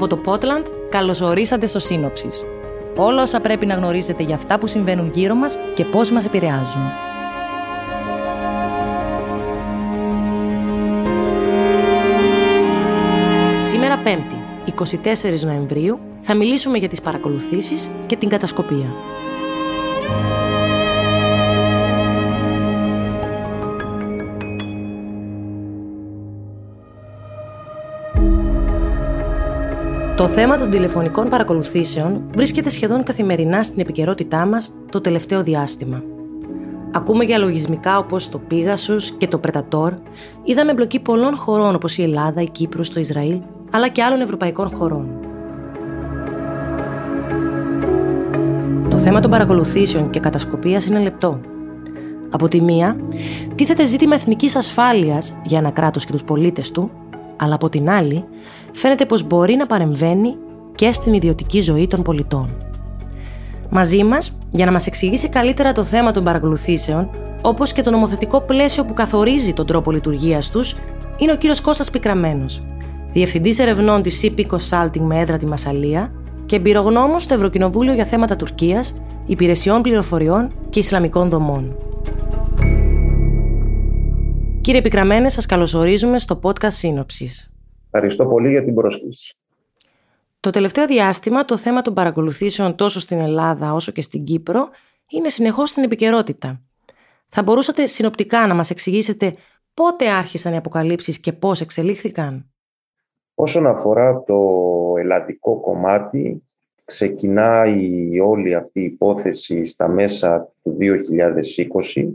Από το Πότλαντ, καλωσορίσατε στο Σύνοψης. Όλα όσα πρέπει να γνωρίζετε για αυτά που συμβαίνουν γύρω μας και πώς μας επηρεάζουν. Σήμερα Πέμπτη, 24 Νοεμβρίου, θα μιλήσουμε για τις παρακολουθήσεις και την κατασκοπία. Το θέμα των τηλεφωνικών παρακολουθήσεων βρίσκεται σχεδόν καθημερινά στην επικαιρότητά μας το τελευταίο διάστημα. Ακούμε για λογισμικά όπως το Pegasus και το Predator, είδαμε εμπλοκή πολλών χωρών όπως η Ελλάδα, η Κύπρος, το Ισραήλ, αλλά και άλλων ευρωπαϊκών χωρών. Το θέμα των παρακολουθήσεων και κατασκοπίας είναι λεπτό. Από τη μία, τίθεται ζήτημα εθνικής ασφάλειας για ένα κράτος και τους πολίτες του, αλλά από την άλλη φαίνεται πως μπορεί να παρεμβαίνει και στην ιδιωτική ζωή των πολιτών. Μαζί μας, για να μας εξηγήσει καλύτερα το θέμα των παρακολουθήσεων, όπως και το νομοθετικό πλαίσιο που καθορίζει τον τρόπο λειτουργίας τους, είναι ο κύριος Κώστας Πικραμένος, Διευθυντής Ερευνών της CP Consulting με έδρα τη Μασαλία και εμπειρογνώμος στο Ευρωκοινοβούλιο για θέματα Τουρκίας, υπηρεσιών πληροφοριών και Ισλαμικών δομών. Κύριε Πικραμένε, σας καλωσορίζουμε στο podcast Σύνοψης. Ευχαριστώ πολύ για την πρόσκληση. Το τελευταίο διάστημα το θέμα των παρακολουθήσεων τόσο στην Ελλάδα όσο και στην Κύπρο είναι συνεχώς στην επικαιρότητα. Θα μπορούσατε συνοπτικά να μας εξηγήσετε πότε άρχισαν οι αποκαλύψεις και πώς εξελίχθηκαν; Όσον αφορά το ελλαδικό κομμάτι, ξεκινάει όλη αυτή η υπόθεση στα μέσα του 2020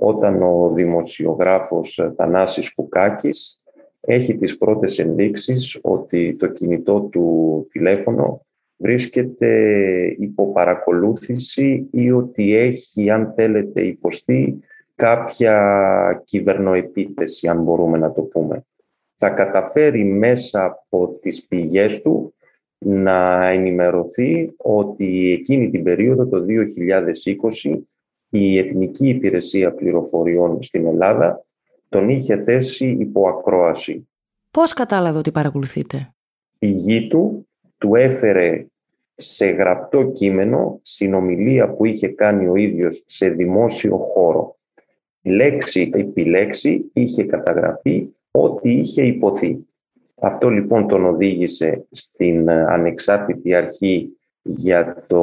όταν ο δημοσιογράφος Θανάσης Κουκάκης έχει τις πρώτες ενδείξεις ότι το κινητό του τηλέφωνο βρίσκεται υπό παρακολούθηση ή ότι έχει, αν θέλετε, υποστεί κάποια κυβερνοεπίθεση, αν μπορούμε να το πούμε. Θα καταφέρει μέσα από τις πηγές του να ενημερωθεί ότι εκείνη την περίοδο, το 2020, η Εθνική Υπηρεσία Πληροφοριών στην Ελλάδα τον είχε θέσει υπό ακρόαση. Πώς κατάλαβε ότι παρακολουθείτε; Η γη του του έφερε σε γραπτό κείμενο συνομιλία που είχε κάνει ο ίδιος σε δημόσιο χώρο. Λέξη επί λέξη είχε καταγραφεί ό,τι είχε υποθεί. Αυτό λοιπόν τον οδήγησε στην ανεξάρτητη αρχή για το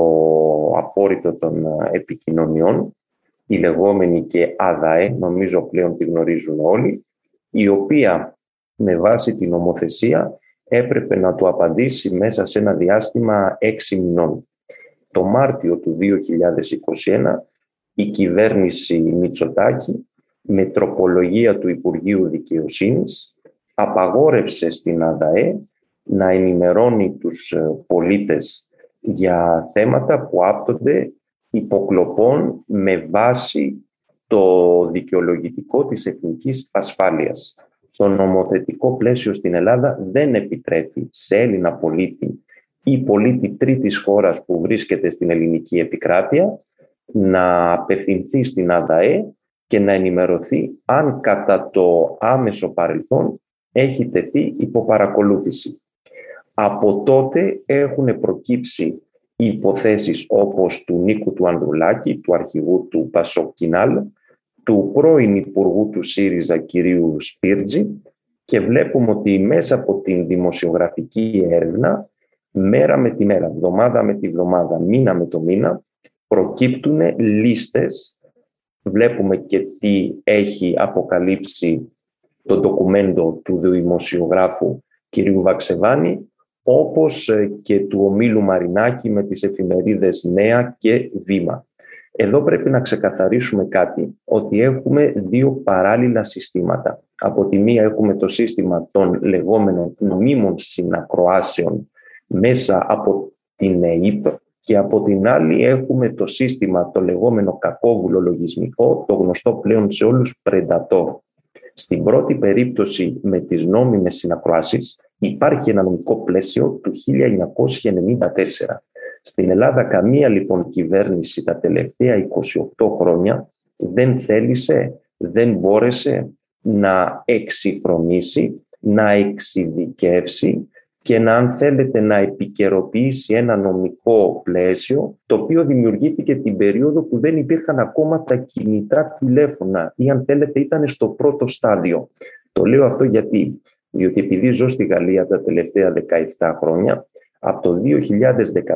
απόρριτο των επικοινωνιών η λεγόμενη και ΑΔΑΕ, νομίζω πλέον τη γνωρίζουν όλοι, η οποία με βάση την νομοθεσία έπρεπε να του απαντήσει μέσα σε ένα διάστημα έξι μηνών. Το Μάρτιο του 2021 η κυβέρνηση Μητσοτάκη με τροπολογία του Υπουργείου Δικαιοσύνης απαγόρευσε στην ΑΔΑΕ να ενημερώνει τους πολίτες για θέματα που άπτονται υποκλοπών με βάση το δικαιολογητικό της εθνικής ασφάλειας. Το νομοθετικό πλαίσιο στην Ελλάδα δεν επιτρέπει σε Έλληνα πολίτη ή πολίτη τρίτης χώρας που βρίσκεται στην ελληνική επικράτεια να απευθυνθεί στην ΑΔΑΕ και να ενημερωθεί αν κατά το άμεσο παρελθόν έχει τεθεί υποπαρακολούθηση. Από τότε έχουν προκύψει υποθέσεις όπως του Νίκου του Ανδρουλάκη, του αρχηγού του Πασοκινάλ, του πρώην Υπουργού του ΣΥΡΙΖΑ κυρίου Σπίρτζη και βλέπουμε ότι μέσα από την δημοσιογραφική έρευνα μέρα με τη μέρα, εβδομάδα με τη εβδομάδα, μήνα με το μήνα προκύπτουν λίστες. Βλέπουμε και τι έχει αποκαλύψει το ντοκουμέντο του δημοσιογράφου κυρίου Βαξεβάνη όπως ε, και του ομίλου Μαρινάκη με τις εφημερίδες Νέα και Βήμα. Εδώ πρέπει να ξεκαθαρίσουμε κάτι, ότι έχουμε δύο παράλληλα συστήματα. Από τη μία έχουμε το σύστημα των λεγόμενων νομίμων συνακροάσεων μέσα από την ΕΕΠ και από την άλλη έχουμε το σύστημα το λεγόμενο κακόβουλο λογισμικό, το γνωστό πλέον σε όλους Predator. Στην πρώτη περίπτωση με τις νόμιμες συνακροάσεις υπάρχει ένα νομικό πλαίσιο του 1994. Στην Ελλάδα καμία λοιπόν κυβέρνηση τα τελευταία 28 χρόνια δεν θέλησε, δεν μπόρεσε να εξυπρονήσει, να εξειδικεύσει και να αν θέλετε να επικαιροποιήσει ένα νομικό πλαίσιο το οποίο δημιουργήθηκε την περίοδο που δεν υπήρχαν ακόμα τα κινητά τηλέφωνα ή αν θέλετε ήταν στο πρώτο στάδιο. Το λέω αυτό γιατί, διότι επειδή ζω στη Γαλλία τα τελευταία 17 χρόνια, από το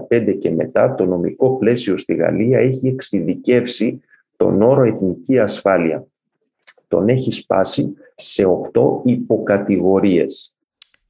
2015 και μετά το νομικό πλαίσιο στη Γαλλία έχει εξειδικεύσει τον όρο εθνική ασφάλεια. Τον έχει σπάσει σε οκτώ υποκατηγορίες.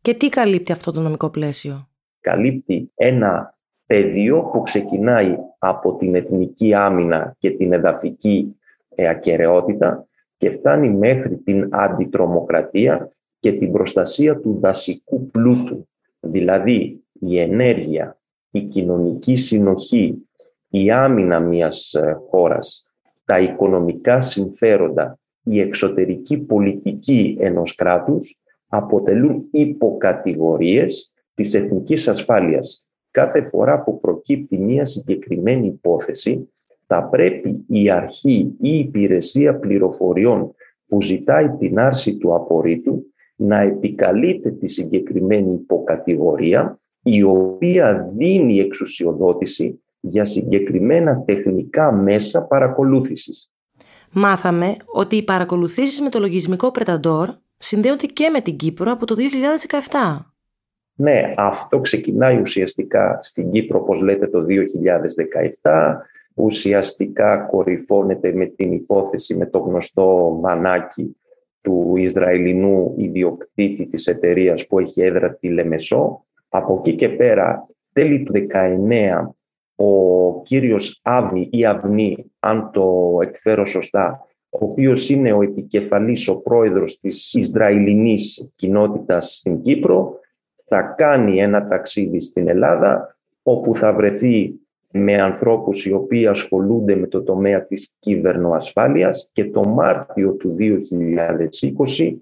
Και τι καλύπτει αυτό το νομικό πλαίσιο; Καλύπτει ένα πεδίο που ξεκινάει από την εθνική άμυνα και την εδαφική ε, ακαιρεότητα και φτάνει μέχρι την αντιτρομοκρατία και την προστασία του δασικού πλούτου. Δηλαδή η ενέργεια, η κοινωνική συνοχή, η άμυνα μιας ε, χώρας, τα οικονομικά συμφέροντα, η εξωτερική πολιτική ενός κράτους αποτελούν υποκατηγορίες της εθνικής ασφάλειας. Κάθε φορά που προκύπτει μια συγκεκριμένη υπόθεση, θα πρέπει η αρχή ή η υπηρεσία πληροφοριών που ζητάει την άρση του απορρίτου να επικαλείται τη συγκεκριμένη υποκατηγορία η οποία δίνει εξουσιοδότηση για συγκεκριμένα τεχνικά μέσα παρακολούθησης. Μάθαμε ότι οι παρακολουθήσεις με το λογισμικό Πρεταντόρ συνδέονται και με την Κύπρο από το 2017. Ναι, αυτό ξεκινάει ουσιαστικά στην Κύπρο, όπως λέτε, το 2017. Ουσιαστικά κορυφώνεται με την υπόθεση με το γνωστό βανάκι του Ισραηλινού ιδιοκτήτη της εταιρείας που έχει έδρα τη Λεμεσό. Από εκεί και πέρα, τέλη του 19, ο κύριος Άβη ή Αυνή, αν το εκφέρω σωστά, ο οποίος είναι ο επικεφαλής, ο πρόεδρος της Ισραηλινής κοινότητας στην Κύπρο, θα κάνει ένα ταξίδι στην Ελλάδα, όπου θα βρεθεί με ανθρώπους οι οποίοι ασχολούνται με το τομέα της κυβερνοασφάλειας και το Μάρτιο του 2020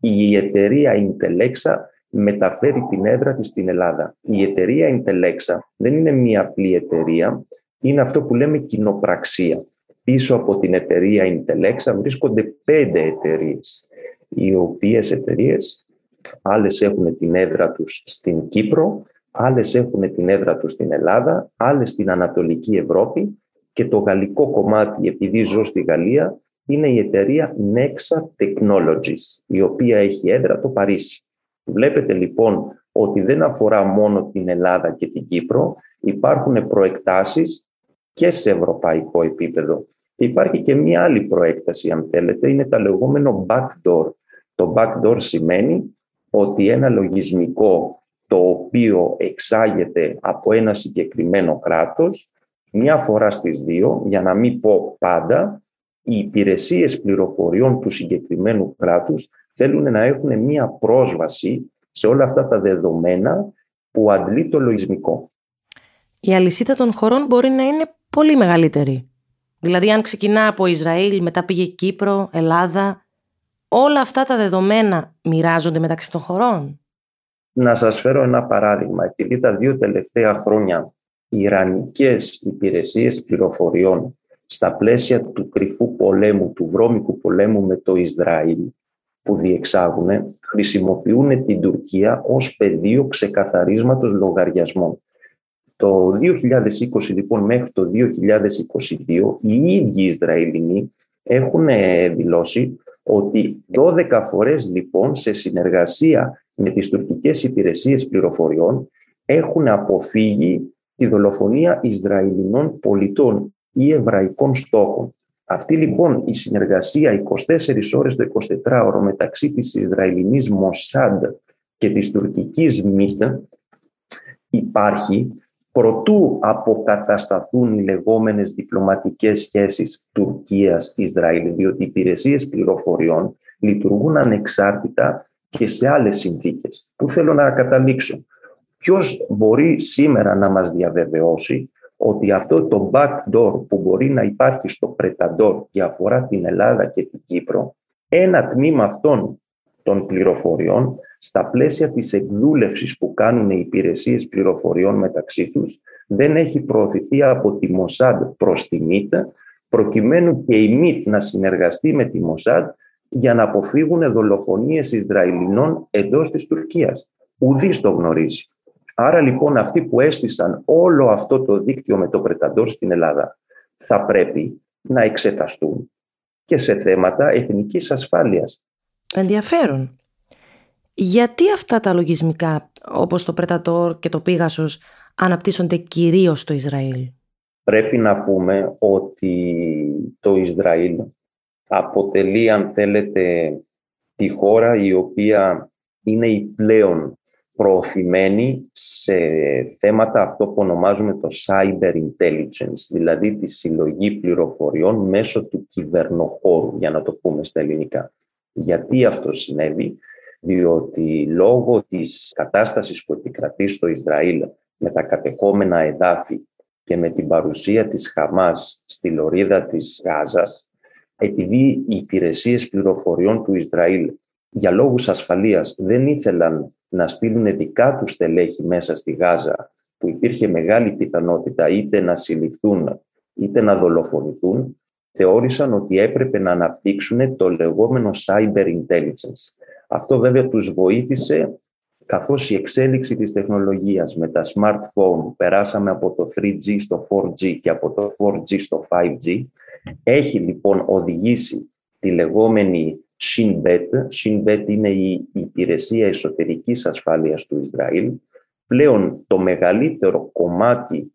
η εταιρεία Intelexa μεταφέρει την έδρα της στην Ελλάδα. Η εταιρεία Intelexa δεν είναι μία απλή εταιρεία, είναι αυτό που λέμε κοινοπραξία. Πίσω από την εταιρεία Intelexa βρίσκονται πέντε εταιρείες, οι οποίες εταιρείες άλλες έχουν την έδρα τους στην Κύπρο, άλλες έχουν την έδρα τους στην Ελλάδα, άλλες στην Ανατολική Ευρώπη και το γαλλικό κομμάτι, επειδή ζω στη Γαλλία, είναι η εταιρεία Nexa Technologies, η οποία έχει έδρα το Παρίσι. Βλέπετε λοιπόν ότι δεν αφορά μόνο την Ελλάδα και την Κύπρο, υπάρχουν προεκτάσεις και σε ευρωπαϊκό επίπεδο. Υπάρχει και μία άλλη προέκταση, αν θέλετε, είναι τα λεγόμενο backdoor. Το backdoor σημαίνει ότι ένα λογισμικό το οποίο εξάγεται από ένα συγκεκριμένο κράτος, μια φορά στις δύο, για να μην πω πάντα, οι υπηρεσίες πληροφοριών του συγκεκριμένου κράτους θέλουν να έχουν μία πρόσβαση σε όλα αυτά τα δεδομένα που αντλεί το λογισμικό. Η αλυσίδα των χωρών μπορεί να είναι πολύ μεγαλύτερη. Δηλαδή αν ξεκινά από Ισραήλ, μετά πήγε Κύπρο, Ελλάδα, όλα αυτά τα δεδομένα μοιράζονται μεταξύ των χωρών. Να σας φέρω ένα παράδειγμα. Επειδή τα δύο τελευταία χρόνια οι Ιρανικές υπηρεσίες πληροφοριών στα πλαίσια του κρυφού πολέμου, του βρώμικου πολέμου με το Ισραήλ που διεξάγουν, χρησιμοποιούν την Τουρκία ως πεδίο ξεκαθαρίσματος λογαριασμών. Το 2020 λοιπόν μέχρι το 2022 οι ίδιοι Ισραηλινοί έχουν δηλώσει ότι 12 φορές λοιπόν σε συνεργασία με τις τουρκικές υπηρεσίες πληροφοριών έχουν αποφύγει τη δολοφονία Ισραηλινών πολιτών ή εβραϊκών στόχων. Αυτή λοιπόν η συνεργασία 24 ώρες το 24ωρο μεταξύ της Ισραηλινής Μοσάντ και της τουρκικής ΜΙΤ υπάρχει προτού αποκατασταθούν οι λεγόμενες διπλωματικές σχέσεις Τουρκίας-Ισραήλ, διότι οι υπηρεσίες πληροφοριών λειτουργούν ανεξάρτητα και σε άλλες συνθήκες. Πού θέλω να καταλήξω. Ποιος μπορεί σήμερα να μας διαβεβαιώσει ότι αυτό το backdoor που μπορεί να υπάρχει στο Πρεταντόρ και αφορά την Ελλάδα και την Κύπρο, ένα τμήμα αυτών των πληροφοριών στα πλαίσια της εκδούλευσης που κάνουν οι υπηρεσίες πληροφοριών μεταξύ τους δεν έχει προωθηθεί από τη Μοσάντ προς τη ΜΙΤ προκειμένου και η ΜΙΤ να συνεργαστεί με τη Μοσάντ για να αποφύγουν δολοφονίες Ισραηλινών εντός της Τουρκίας. Ουδής το γνωρίζει. Άρα λοιπόν αυτοί που έστησαν όλο αυτό το δίκτυο με το Πρεταντόρ στην Ελλάδα θα πρέπει να εξεταστούν και σε θέματα εθνικής ασφάλειας. Ενδιαφέρον. Γιατί αυτά τα λογισμικά όπως το Πρετατόρ και το Πίγασος αναπτύσσονται κυρίως στο Ισραήλ; Πρέπει να πούμε ότι το Ισραήλ αποτελεί αν θέλετε τη χώρα η οποία είναι η πλέον προωθημένη σε θέματα αυτό που ονομάζουμε το cyber intelligence, δηλαδή τη συλλογή πληροφοριών μέσω του κυβερνοχώρου, για να το πούμε στα ελληνικά. Γιατί αυτό συνέβη, διότι λόγω της κατάστασης που επικρατεί στο Ισραήλ με τα κατεχόμενα εδάφη και με την παρουσία της Χαμάς στη λωρίδα της Γάζας, επειδή οι υπηρεσίες πληροφοριών του Ισραήλ για λόγους ασφαλείας δεν ήθελαν να στείλουν δικά τους στελέχη μέσα στη Γάζα, που υπήρχε μεγάλη πιθανότητα είτε να συλληφθούν είτε να δολοφονηθούν, θεώρησαν ότι έπρεπε να αναπτύξουν το λεγόμενο cyber intelligence. Αυτό βέβαια τους βοήθησε καθώς η εξέλιξη της τεχνολογίας με τα smartphone περάσαμε από το 3G στο 4G και από το 4G στο 5G, έχει λοιπόν οδηγήσει τη λεγόμενη Shinbet. Shinbet είναι η υπηρεσία εσωτερικής ασφάλειας του Ισραήλ. Πλέον το μεγαλύτερο κομμάτι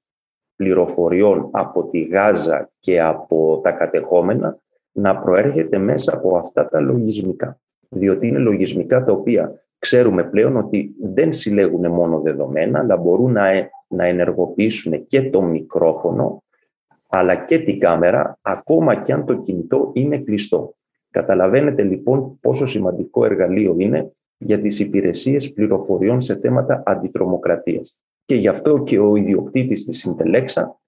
πληροφοριών από τη Γάζα και από τα κατεχόμενα να προέρχεται μέσα από αυτά τα λογισμικά. Διότι είναι λογισμικά τα οποία ξέρουμε πλέον ότι δεν συλλέγουν μόνο δεδομένα, αλλά μπορούν να, ε, να ενεργοποιήσουν και το μικρόφωνο, αλλά και την κάμερα, ακόμα και αν το κινητό είναι κλειστό. Καταλαβαίνετε λοιπόν πόσο σημαντικό εργαλείο είναι για τις υπηρεσίες πληροφοριών σε θέματα αντιτρομοκρατίας. Και γι' αυτό και ο ιδιοκτήτης της Συντελέξα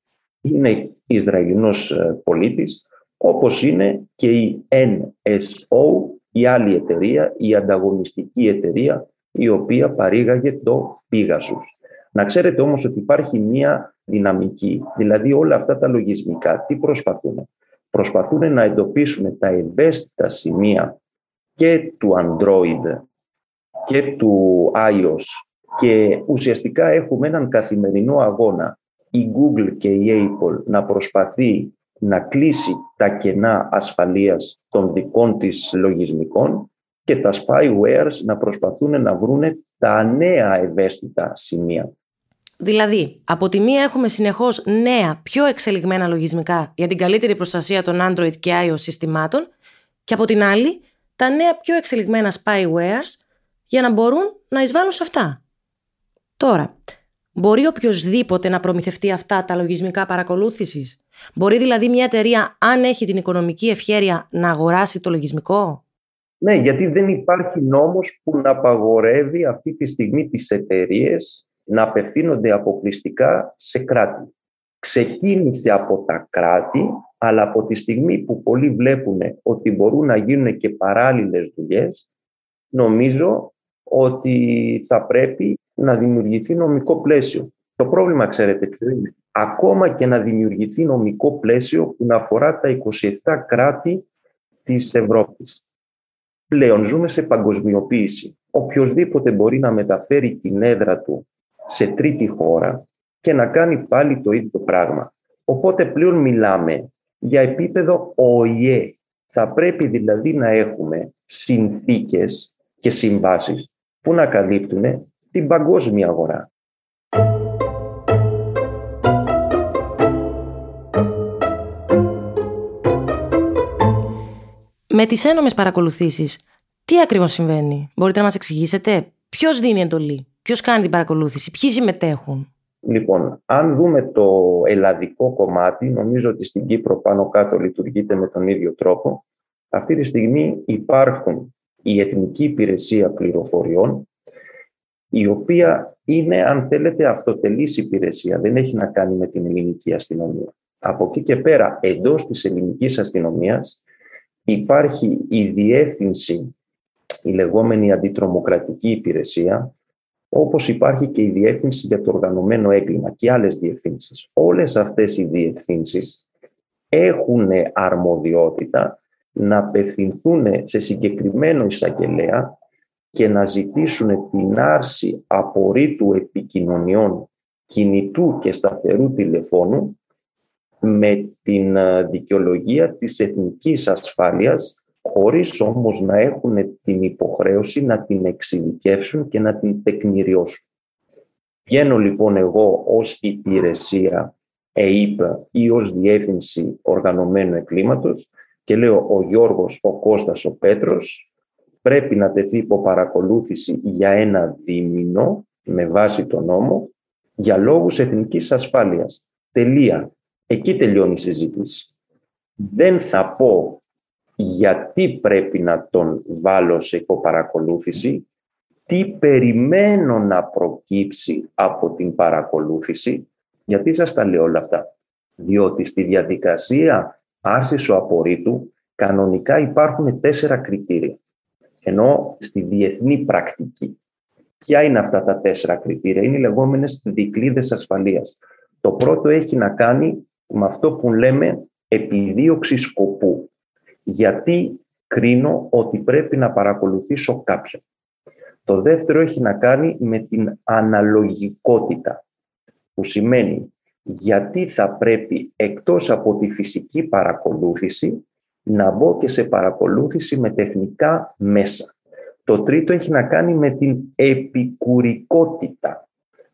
είναι Ισραηλινός ε, πολίτης, όπως είναι και η NSO, η άλλη εταιρεία, η ανταγωνιστική εταιρεία, η οποία παρήγαγε το Pegasus. Να ξέρετε όμως ότι υπάρχει μία δυναμική, δηλαδή όλα αυτά τα λογισμικά, τι προσπαθούν; Προσπαθούν να εντοπίσουν τα ευαίσθητα σημεία και του Android και του iOS και ουσιαστικά έχουμε έναν καθημερινό αγώνα η Google και η Apple να προσπαθεί να κλείσει τα κενά ασφαλείας των δικών της λογισμικών και τα spywares να προσπαθούν να βρούνε τα νέα ευαίσθητα σημεία. Δηλαδή, από τη μία έχουμε συνεχώς νέα, πιο εξελιγμένα λογισμικά για την καλύτερη προστασία των Android και iOS συστημάτων, και από την άλλη, τα νέα πιο εξελιγμένα spywares για να μπορούν να εισβάλλουν σε αυτά. Τώρα, μπορεί οποιοδήποτε να προμηθευτεί αυτά τα λογισμικά παρακολούθησης; Μπορεί δηλαδή μια εταιρεία, αν έχει την οικονομική ευχέρεια, να αγοράσει το λογισμικό; Ναι, γιατί δεν υπάρχει νόμος που να απαγορεύει αυτή τη στιγμή τις εταιρείες να απευθύνονται αποκλειστικά σε κράτη. Ξεκίνησε από τα κράτη, αλλά από τη στιγμή που πολλοί βλέπουν ότι μπορούν να γίνουν και παράλληλες δουλειές, νομίζω ότι θα πρέπει να δημιουργηθεί νομικό πλαίσιο. Το πρόβλημα, ξέρετε ποιο είναι; Ακόμα και να δημιουργηθεί νομικό πλαίσιο που να αφορά τα 27 κράτη της Ευρώπης. Πλέον ζούμε σε παγκοσμιοποίηση. Οποιοδήποτε μπορεί να μεταφέρει την έδρα του σε τρίτη χώρα και να κάνει πάλι το ίδιο πράγμα. Οπότε πλέον μιλάμε για επίπεδο ΟΗΕ. Θα πρέπει δηλαδή να έχουμε συνθήκες και συμβάσεις που να καλύπτουν την παγκόσμια αγορά. Με τις ένομες παρακολουθήσεις, τι ακριβώς συμβαίνει, μπορείτε να μας εξηγήσετε, ποιος δίνει εντολή; Ποιος κάνει την παρακολούθηση, ποιοι συμμετέχουν; Λοιπόν, αν δούμε το ελλαδικό κομμάτι, νομίζω ότι στην Κύπρο πάνω κάτω λειτουργείται με τον ίδιο τρόπο. Αυτή τη στιγμή υπάρχουν η Εθνική Υπηρεσία Πληροφοριών, η οποία είναι, αν θέλετε, αυτοτελής υπηρεσία. Δεν έχει να κάνει με την ελληνική αστυνομία. Από εκεί και πέρα, εντός της ελληνικής αστυνομίας, υπάρχει η διεύθυνση, η λεγόμενη αντιτρομοκρατική υπηρεσία, όπως υπάρχει και η Διεύθυνση για το Οργανωμένο Έγκλημα και άλλες διευθύνσεις. Όλες αυτές οι διευθύνσεις έχουν αρμοδιότητα να απευθυνθούν σε συγκεκριμένο εισαγγελέα και να ζητήσουν την άρση απορρίτου επικοινωνιών κινητού και σταθερού τηλεφώνου με την ε, δικαιολογία της εθνικής ασφάλειας χωρίς όμως να έχουν την υποχρέωση να την εξειδικεύσουν και να την τεκμηριώσουν. Βγαίνω λοιπόν εγώ ως υπηρεσία ΕΙΠ ή ως διεύθυνση οργανωμένου εκκλήματος και λέω ο Γιώργος, ο Κώστας, ο Πέτρος πρέπει να τεθεί υπό παρακολούθηση για ένα δίμηνο με βάση τον νόμο για λόγους εθνικής ασφάλειας. Τελεία. Εκεί τελειώνει η συζήτηση. Δεν θα πω γιατί πρέπει να τον βάλω σε υποπαρακολούθηση, τι περιμένω να προκύψει από την παρακολούθηση, γιατί σας τα λέω όλα αυτά. Διότι στη διαδικασία άρσης ο απορρίτου κανονικά υπάρχουν τέσσερα κριτήρια. Ενώ στη διεθνή πρακτική, ποια είναι αυτά τα τέσσερα κριτήρια, είναι οι λεγόμενες δικλείδες ασφαλείας. Το πρώτο έχει να κάνει με αυτό που λέμε επιδίωξη σκοπού. Γιατί κρίνω ότι πρέπει να παρακολουθήσω κάποιον. Το δεύτερο έχει να κάνει με την αναλογικότητα, που σημαίνει γιατί θα πρέπει εκτός από τη φυσική παρακολούθηση να μπω και σε παρακολούθηση με τεχνικά μέσα. Το τρίτο έχει να κάνει με την επικουρικότητα,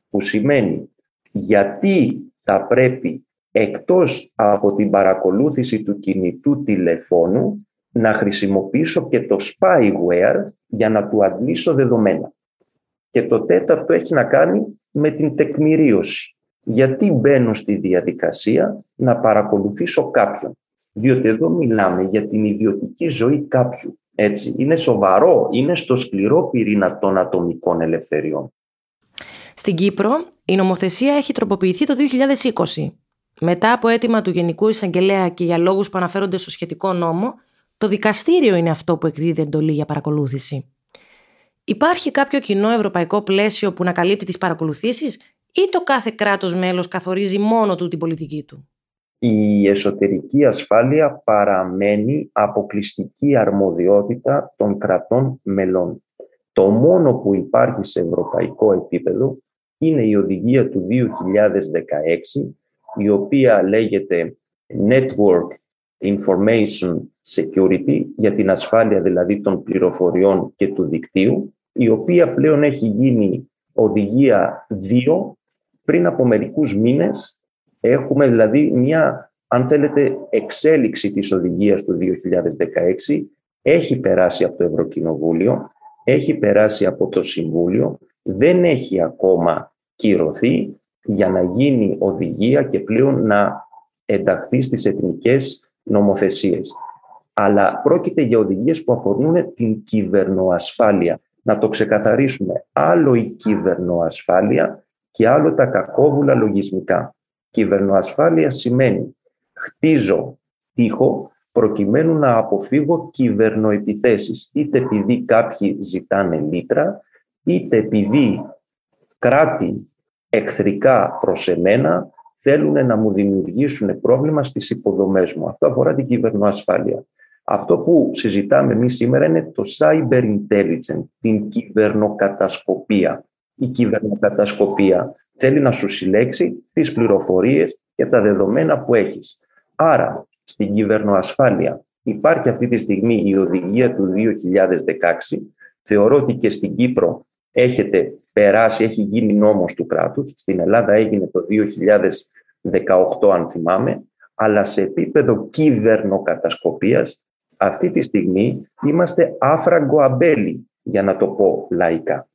που σημαίνει γιατί θα πρέπει εκτός από την παρακολούθηση του κινητού τηλεφώνου να χρησιμοποιήσω και το spyware για να του αντλήσω δεδομένα. Και το τέταρτο έχει να κάνει με την τεκμηρίωση. Γιατί μπαίνω στη διαδικασία να παρακολουθήσω κάποιον; Διότι εδώ μιλάμε για την ιδιωτική ζωή κάποιου. Έτσι, είναι σοβαρό, είναι στο σκληρό πυρήνα των ατομικών ελευθεριών. Στην Κύπρο, η νομοθεσία έχει τροποποιηθεί το 2020. Μετά από αίτημα του Γενικού Εισαγγελέα και για λόγους που αναφέρονται στο σχετικό νόμο, το δικαστήριο είναι αυτό που εκδίδει εντολή για παρακολούθηση. Υπάρχει κάποιο κοινό ευρωπαϊκό πλαίσιο που να καλύπτει τις παρακολουθήσεις ή το κάθε κράτος μέλος καθορίζει μόνο του την πολιτική του; Η εσωτερική ασφάλεια παραμένει αποκλειστική αρμοδιότητα των κρατών μελών. Το μόνο που υπάρχει σε ευρωπαϊκό επίπεδο είναι η οδηγία του 2016, η οποία λέγεται Network Information Security, για την ασφάλεια δηλαδή των πληροφοριών και του δικτύου, η οποία πλέον έχει γίνει οδηγία 2 πριν από μερικούς μήνες. Έχουμε δηλαδή μια, αν θέλετε, εξέλιξη της οδηγίας του 2016. Έχει περάσει από το Ευρωκοινοβούλιο, έχει περάσει από το Συμβούλιο, δεν έχει ακόμα κυρωθεί για να γίνει οδηγία και πλέον να ενταχθεί στις εθνικές νομοθεσίες. Αλλά πρόκειται για οδηγίες που αφορούν την κυβερνοασφάλεια. Να το ξεκαθαρίσουμε. Άλλο η κυβερνοασφάλεια και άλλο τα κακόβουλα λογισμικά. Κυβερνοασφάλεια σημαίνει χτίζω τείχο προκειμένου να αποφύγω κυβερνοεπιθέσεις. Είτε επειδή κάποιοι ζητάνε λίτρα, είτε επειδή κράτη εχθρικά προς εμένα θέλουν να μου δημιουργήσουν πρόβλημα στις υποδομές μου. Αυτό αφορά την κυβερνοασφάλεια. Αυτό που συζητάμε εμείς σήμερα είναι το cyber intelligence, την κυβερνοκατασκοπία. Η κυβερνοκατασκοπία θέλει να σου συλλέξει τις πληροφορίες και τα δεδομένα που έχεις. Άρα, στην κυβερνοασφάλεια υπάρχει αυτή τη στιγμή η οδηγία του 2016. Θεωρώ ότι και στην Κύπρο έχετε περάσει, έχει γίνει νόμος του κράτους. Στην Ελλάδα έγινε το 2018 αν θυμάμαι, αλλά σε επίπεδο κυβερνοκατασκοπίας αυτή τη στιγμή είμαστε άφραγκο αμπέλι, για να το πω λαϊκά.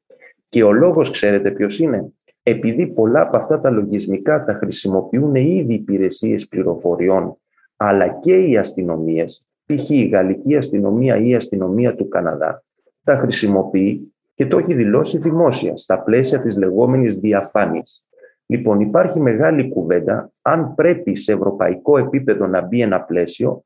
Και ο λόγος ξέρετε ποιος είναι; Επειδή πολλά από αυτά τα λογισμικά τα χρησιμοποιούν ήδη υπηρεσίες πληροφοριών, αλλά και οι αστυνομίες, π.χ. η γαλλική αστυνομία ή η αστυνομία του Καναδά, τα χρησιμοποιεί και το έχει δηλώσει δημόσια, στα πλαίσια της λεγόμενης διαφάνειας. Λοιπόν, υπάρχει μεγάλη κουβέντα αν πρέπει σε ευρωπαϊκό επίπεδο να μπει ένα πλαίσιο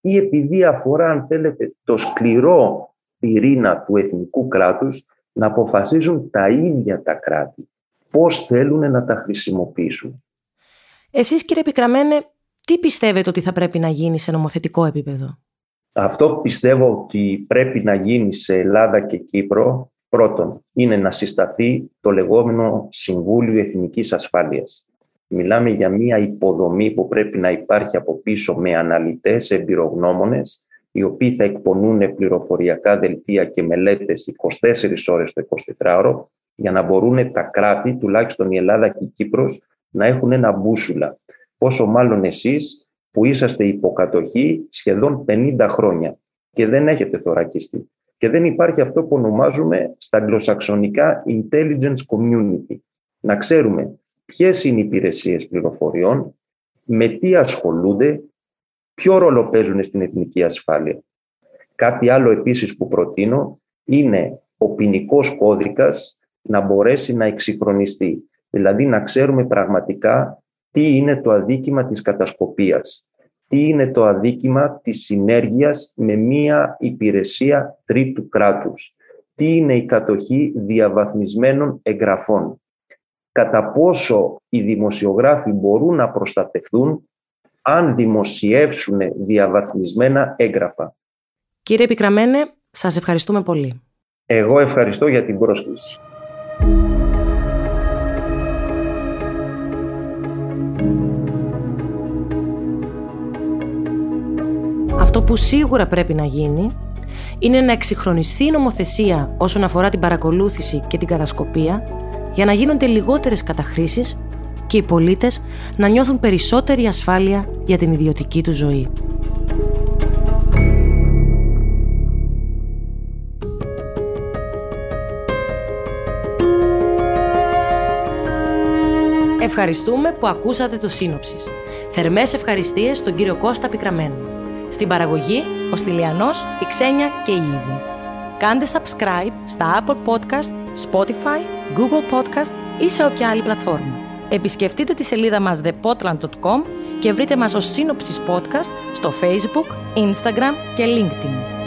ή επειδή αφορά, αν θέλετε, το σκληρό πυρήνα του εθνικού κράτους να αποφασίζουν τα ίδια τα κράτη πώς θέλουν να τα χρησιμοποιήσουν. Εσείς κύριε Πικραμένε, τι πιστεύετε ότι θα πρέπει να γίνει σε νομοθετικό επίπεδο; Αυτό που πιστεύω ότι πρέπει να γίνει σε Ελλάδα και Κύπρο Πρώτον, είναι να συσταθεί το λεγόμενο Συμβούλιο Εθνικής Ασφάλειας. Μιλάμε για μια υποδομή που πρέπει να υπάρχει από πίσω με αναλυτές, εμπειρογνώμονες, οι οποίοι θα εκπονούν πληροφοριακά δελτία και μελέτες 24 ώρες το 24ωρο, για να μπορούν τα κράτη, τουλάχιστον η Ελλάδα και η Κύπρος, να έχουν ένα μπούσουλα. Πόσο μάλλον εσείς που είσαστε υποκατοχή σχεδόν 50 χρόνια και δεν έχετε θωρακιστεί. Και δεν υπάρχει αυτό που ονομάζουμε στα αγγλοσαξονικά intelligence community. Να ξέρουμε ποιες είναι οι υπηρεσίες πληροφοριών, με τι ασχολούνται, ποιο ρόλο παίζουν στην εθνική ασφάλεια. Κάτι άλλο επίσης που προτείνω είναι ο ποινικός κώδικας να μπορέσει να εξυγχρονιστεί. Δηλαδή να ξέρουμε πραγματικά τι είναι το αδίκημα της κατασκοπίας, τι είναι το αδίκημα της συνέργειας με μία υπηρεσία τρίτου κράτους, τι είναι η κατοχή διαβαθμισμένων εγγραφών, κατά πόσο οι δημοσιογράφοι μπορούν να προστατευτούν αν δημοσιεύσουν διαβαθμισμένα έγγραφα; Κύριε Επικραμένε, σας ευχαριστούμε πολύ. Εγώ ευχαριστώ για την πρόσκληση. Αυτό που σίγουρα πρέπει να γίνει είναι να εξυγχρονιστεί η νομοθεσία όσον αφορά την παρακολούθηση και την κατασκοπία για να γίνονται λιγότερες καταχρήσεις και οι πολίτες να νιώθουν περισσότερη ασφάλεια για την ιδιωτική τους ζωή. Ευχαριστούμε που ακούσατε το σύνοψης. Θερμές ευχαριστίες στον κύριο Κώστα Πικραμένο. Στην παραγωγή, ο Στυλιανός, η Ξένια και η Ήβη. Κάντε subscribe στα Apple Podcast, Spotify, Google Podcast ή σε όποια άλλη πλατφόρμα. Επισκεφτείτε τη σελίδα μας thepotland.com και βρείτε μας ως σύνοψης podcast στο Facebook, Instagram και LinkedIn.